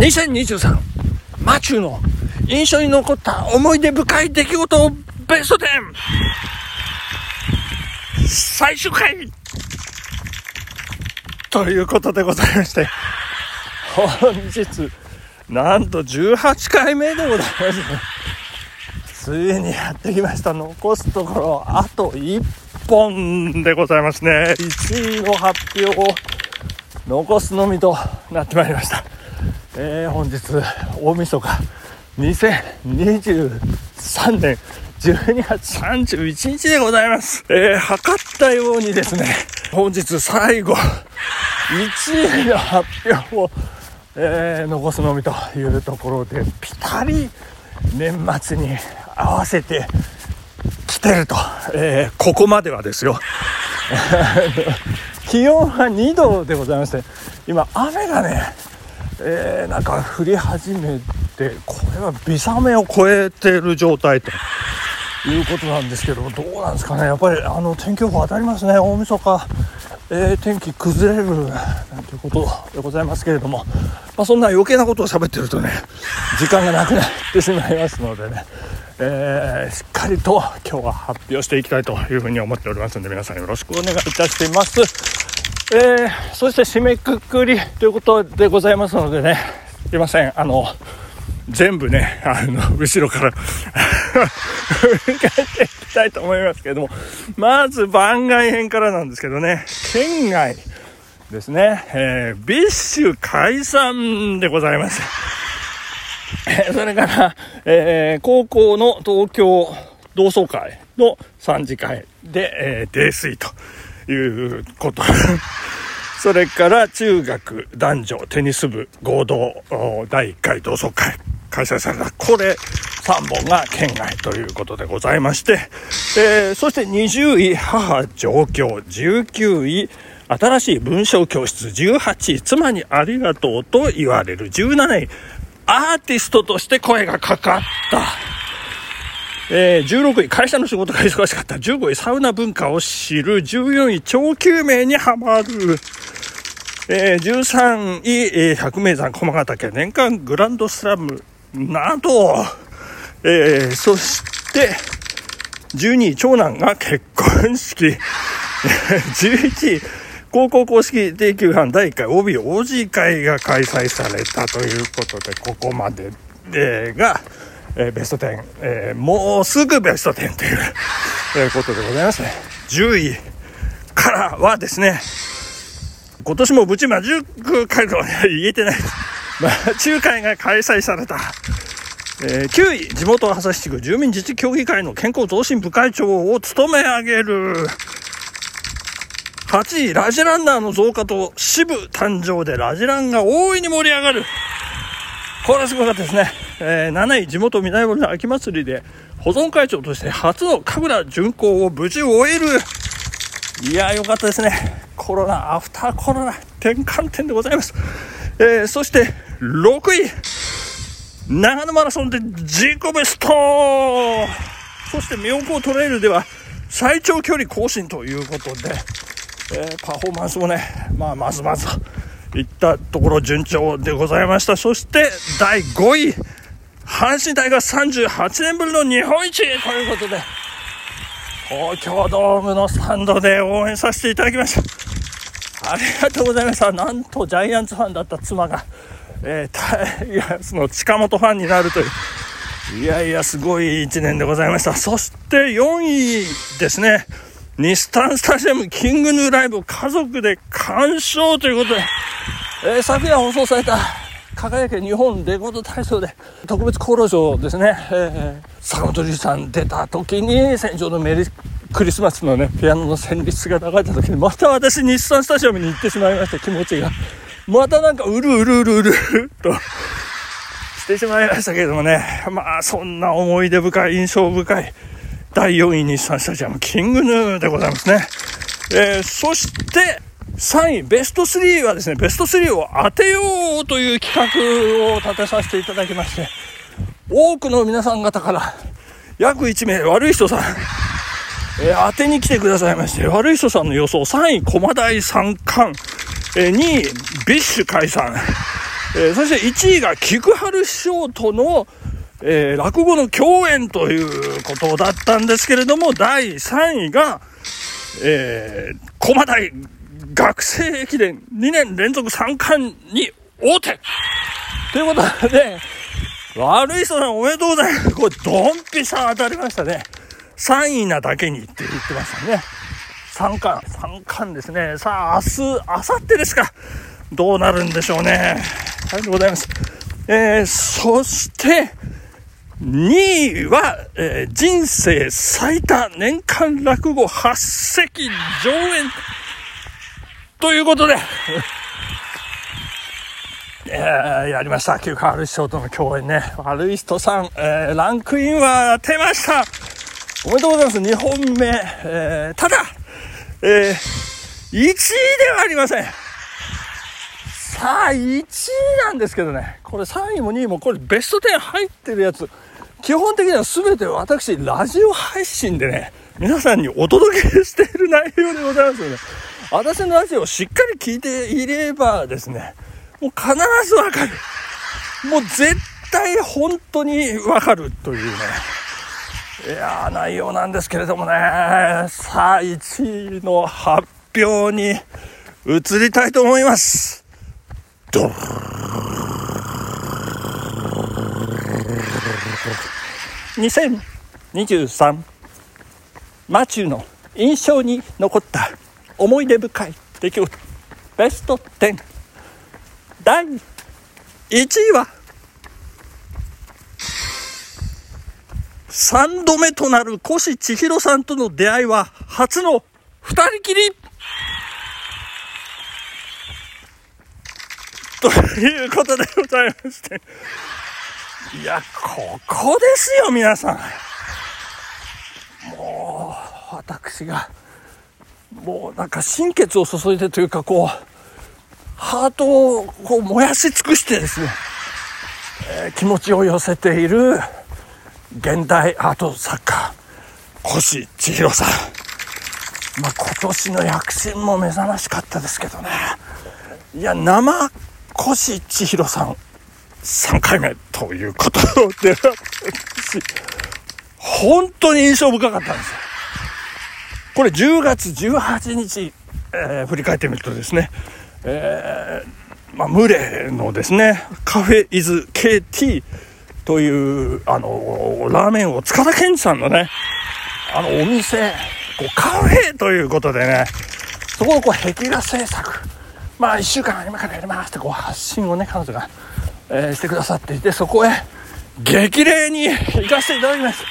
2023マチューの印象に残った思い出深い出来事をベスト 10! 最終回。ということでございまして本日なんと18回目でございます。ついにやってきました。残すところあと1本でございますね。1位の発表を残すのみとなってまいりました。えー、本日大晦日2023年12月31日でございます。えー、測ったようにですね、本日最後、1位の発表を、えー、残すのみというところで、ぴたり年末に合わせて来てると、えー、ここまではですよ。気温は2度でございまして、今雨がね、えー、なんか降り始めてこれは微雨を超えてる状態ということなんですけどどうなんですかね。やっぱりあの天気予報当たりますね。大晦日、えー、天気崩れるなんていうことでございますけれども、まあ、そんな余計なことを喋ってるとね時間がなくなってしまいますのでね。えー、しっかりと今日は発表していきたいというふうに思っておりますので皆さんよろしくお願いいたします。えー、そして締めくくりということでございますのでね、すいません、あの、全部ね、あの、後ろから振り返っていきたいと思いますけれども、まず番外編からなんですけどね、圏外ですね、えー、 BiSH 解散でございます。それから、えー、高校の東京同窓会の3次会で、えー、泥酔と。いうこと。それから中学男女テニス部合同第1回同窓会開催された。これ3本が県外ということでございまして、えー、そして20位母上京、19位新しい文章教室、18位妻にありがとうと言われる、17位アーティストとして声がかかった。えー、16位、会社の仕事が忙しかった。15位、サウナ文化を知る。14位、超救命にハマる。えー、13位、えー、百名山駒ヶ岳年間グランドスラムなど、えー、そして12位長男が結婚式 11位高校公式定休班第1回 OB OG 会が開催されたということでここまで、え、がえ、ベスト10、え、もうすぐベスト10という、え、ことでございますね。10位からはですね、今年も無事魔塾会とは言えてない。魔中会が開催された。えー、9位、地元朝日地区住民自治協議会の健康増進部会長を務め上げる。8位、ラジランナーの増加と支部誕生でラジランが大いに盛り上がる。これはすごかったですね。えー、7位、地元南森の秋祭りで保存会長として初の神楽巡行を無事終える。いやー、よかったですね。コロナ、アフターコロナ、転換点でございます。えー、そして、6位、長野マラソンで自己ベストそして妙高トレイルでは最長距離更新ということで、えー、パフォーマンスもね、まあ、まずまずいったところ順調でございました。そして、第5位、阪神タイガー38年ぶりの日本一ということで、東京ドームのスタンドで応援させていただきました。ありがとうございました。なんとジャイアンツファンだった妻が、えー、タイガースの近本ファンになるという、いやいや、すごい1年でございました。そして4位ですね。ニスタンスタジアムキングヌーライブ家族で鑑賞ということで、えー、昨夜放送された輝け日本レコード大賞で特別功労賞ですね、えー、坂本龍一さん出た時に戦場のメリークリスマスのねピアノの旋律が流れた時にまた私日産スタジアムに行ってしまいました気持ちが。またなんかうるうるうるうると。してしまいましたけれどもね。まあそんな思い出深い印象深い。第4位日産スタジアム King Gnu でございますね、えー、そして3位、ベスト3はですね、ベスト3を当てようという企画を立てさせていただきまして、多くの皆さん方から、約1名、悪い人さん、えー、当てに来てくださいまして、悪い人さんの予想、3位、駒大三冠、えー、2位、 BiSH 解散、えー、そして1位が菊春師匠との、えー、落語の共演ということだったんですけれども、第3位が、えー、駒大学生駅伝2年連続3冠に大手ということで、悪い人さんおめでとうございます。これ、ドンピシャ当たりましたね。3位なだけにって言ってましたね。3冠、3冠ですね。さあ、明日、明後日ですか。どうなるんでしょうね。ありがとうございます。えー、そして、2位は、えー、人生最多年間落語8席上演ということで えー、やりました。旧川悪い人との共演ね。悪い人さん、えー、ランクインは出ましたおめでとうございます。2本目。えー、ただ、えー、1位ではありません。さあ、1位なんですけどね。これ3位も2位も、これベスト10入ってるやつ。基本的には全て私、ラジオ配信でね、皆さんにお届けしている内容でございますよね。私のラジオをしっかり聞いていればですね、もう必ずわかる。もう絶対本当にわかるというね。いやー、内容なんですけれどもね。さあ、1位の発表に移りたいと思います。ド2023マチューの印象に残った思い出深い出来事。ベスト10第1位は3度目となる越千尋さんとの出会いは初の2人きり。ということでございまして。いや、ここですよ、皆さん。もう、私が、もうなんか心血を注いでというか、こう、ハートをこう燃やし尽くしてですね、えー、気持ちを寄せている現代アート作家越千尋さん、まあ、今年の躍進も目覚ましかったですけどねいや生越千尋さん3回目ということで本当に印象深かったんです。よこれ10月18日、えー、振り返ってみるとですねえー、まあ、ムレのですね、カフェイズ KT という、あの、ラーメンを塚田健二さんのね、あの、お店、こう、カフェということでね、そこをこう、壁画制作、まあ、1週間今からやりますって、こう、発信をね、彼女が、えー、してくださっていて、そこへ、激励に行かせていただきます。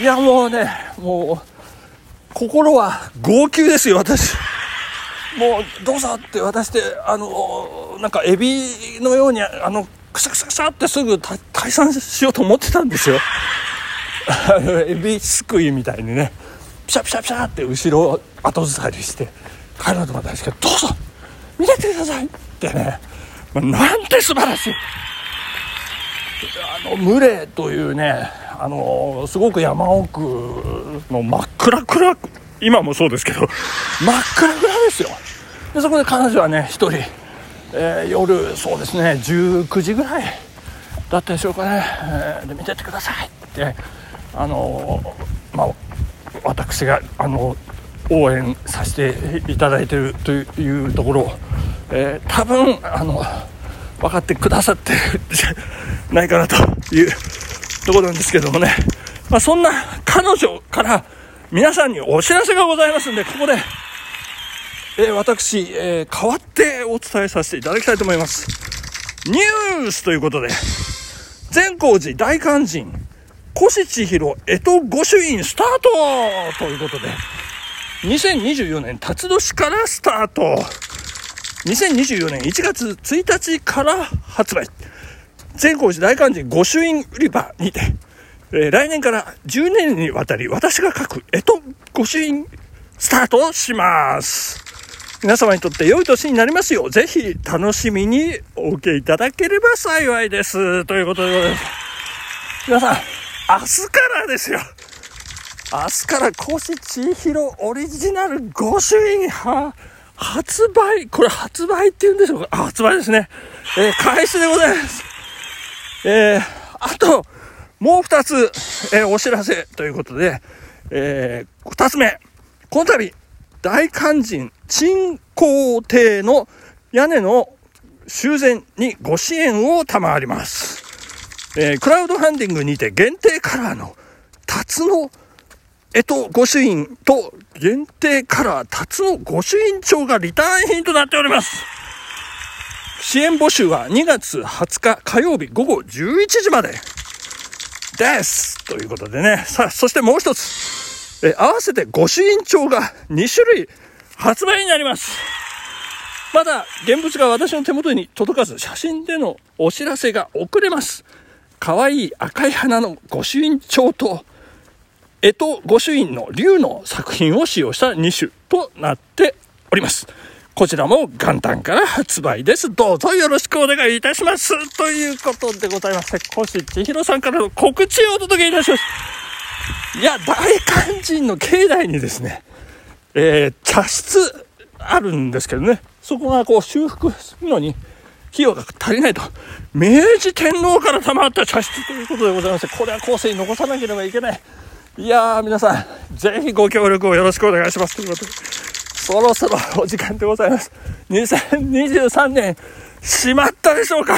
いや、もうね、もう、心は号泣ですよ、私。もうどうぞって渡してあのなんかエビのようにあのクシャクシャクシャってすぐ解散しようと思ってたんですよ エビすくいみたいにねピシャピシャピシャって後ろ後ずさりして帰ろうと思ったんですけどどうぞ見ててくださいってね、なんて素晴らしい。あの群れというねあのすごく山奥の真っ暗暗今もそうですけど真っ暗暗ですよ。でそこで彼女はね1人、えー、夜そうですね19時ぐらいだったでしょうかね、えー、で見ててください。ってあの、まあ私があの応援させていただいてるというところ。を、えー、多分あの分かってくださってじゃ ないかなというところなんですけどもね、まあ、そんな彼女から皆さんにお知らせがございますんで、ここで、えー、私、えー、代わってお伝えさせていただきたいと思います。ニュースということで、善光寺大勧進、越千尋江戸御朱印スタートということで、2024年辰年からスタート。2024年1月1日から発売。善光寺大勧進御朱印売り場にて、えー、来年から10年にわたり私が書く絵と御朱印スタートします。皆様にとって良い年になりますよう、ぜひ楽しみにお受けいただければ幸いです。ということでございます。皆さん、明日からですよ。明日から越千尋オリジナル御朱印は発売、これ発売って言うんでしょうか？あ、発売ですね。えー、開始でございます。えー、あと、もう二つ、えー、お知らせということで、えー、二つ目。この度、大肝心、鎮皇帝の屋根の修繕にご支援を賜ります。えー、クラウドファンディングにて限定カラーの、タツのえと、御朱印と限定カラー、タツの御朱印帳がリターン品となっております。支援募集は2月20日火曜日午後11時までです。ということでね。さあ、そしてもう一つ。え、合わせて御朱印帳が2種類発売になります。まだ現物が私の手元に届かず、写真でのお知らせが遅れます。可愛い赤い花の御朱印帳と、江戸御朱印の竜の作品を使用した2種となっております。こちらも元旦から発売です。どうぞよろしくお願いいたします。ということでございまして、越千尋さんからの告知をお届けいたします。いや、大肝心の境内にですね、えー、茶室あるんですけどね、そこがこう修復するのに費用が足りないと。明治天皇から賜った茶室ということでございまして、これは後世に残さなければいけない。いやー、皆さん、ぜひご協力をよろしくお願いします。ということで、そろそろお時間でございます。2023年、閉まったでしょうか？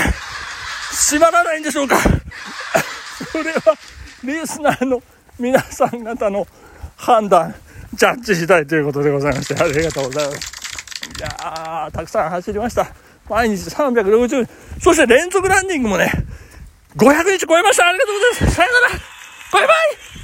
閉まらないんでしょうか？それは、リスナーの皆さん方の判断、ジャッジしたいということでございまして、ありがとうございます。いやー、たくさん走りました。毎日360、そして連続ランニングもね、500日超えました。ありがとうございます。さよならバイバイ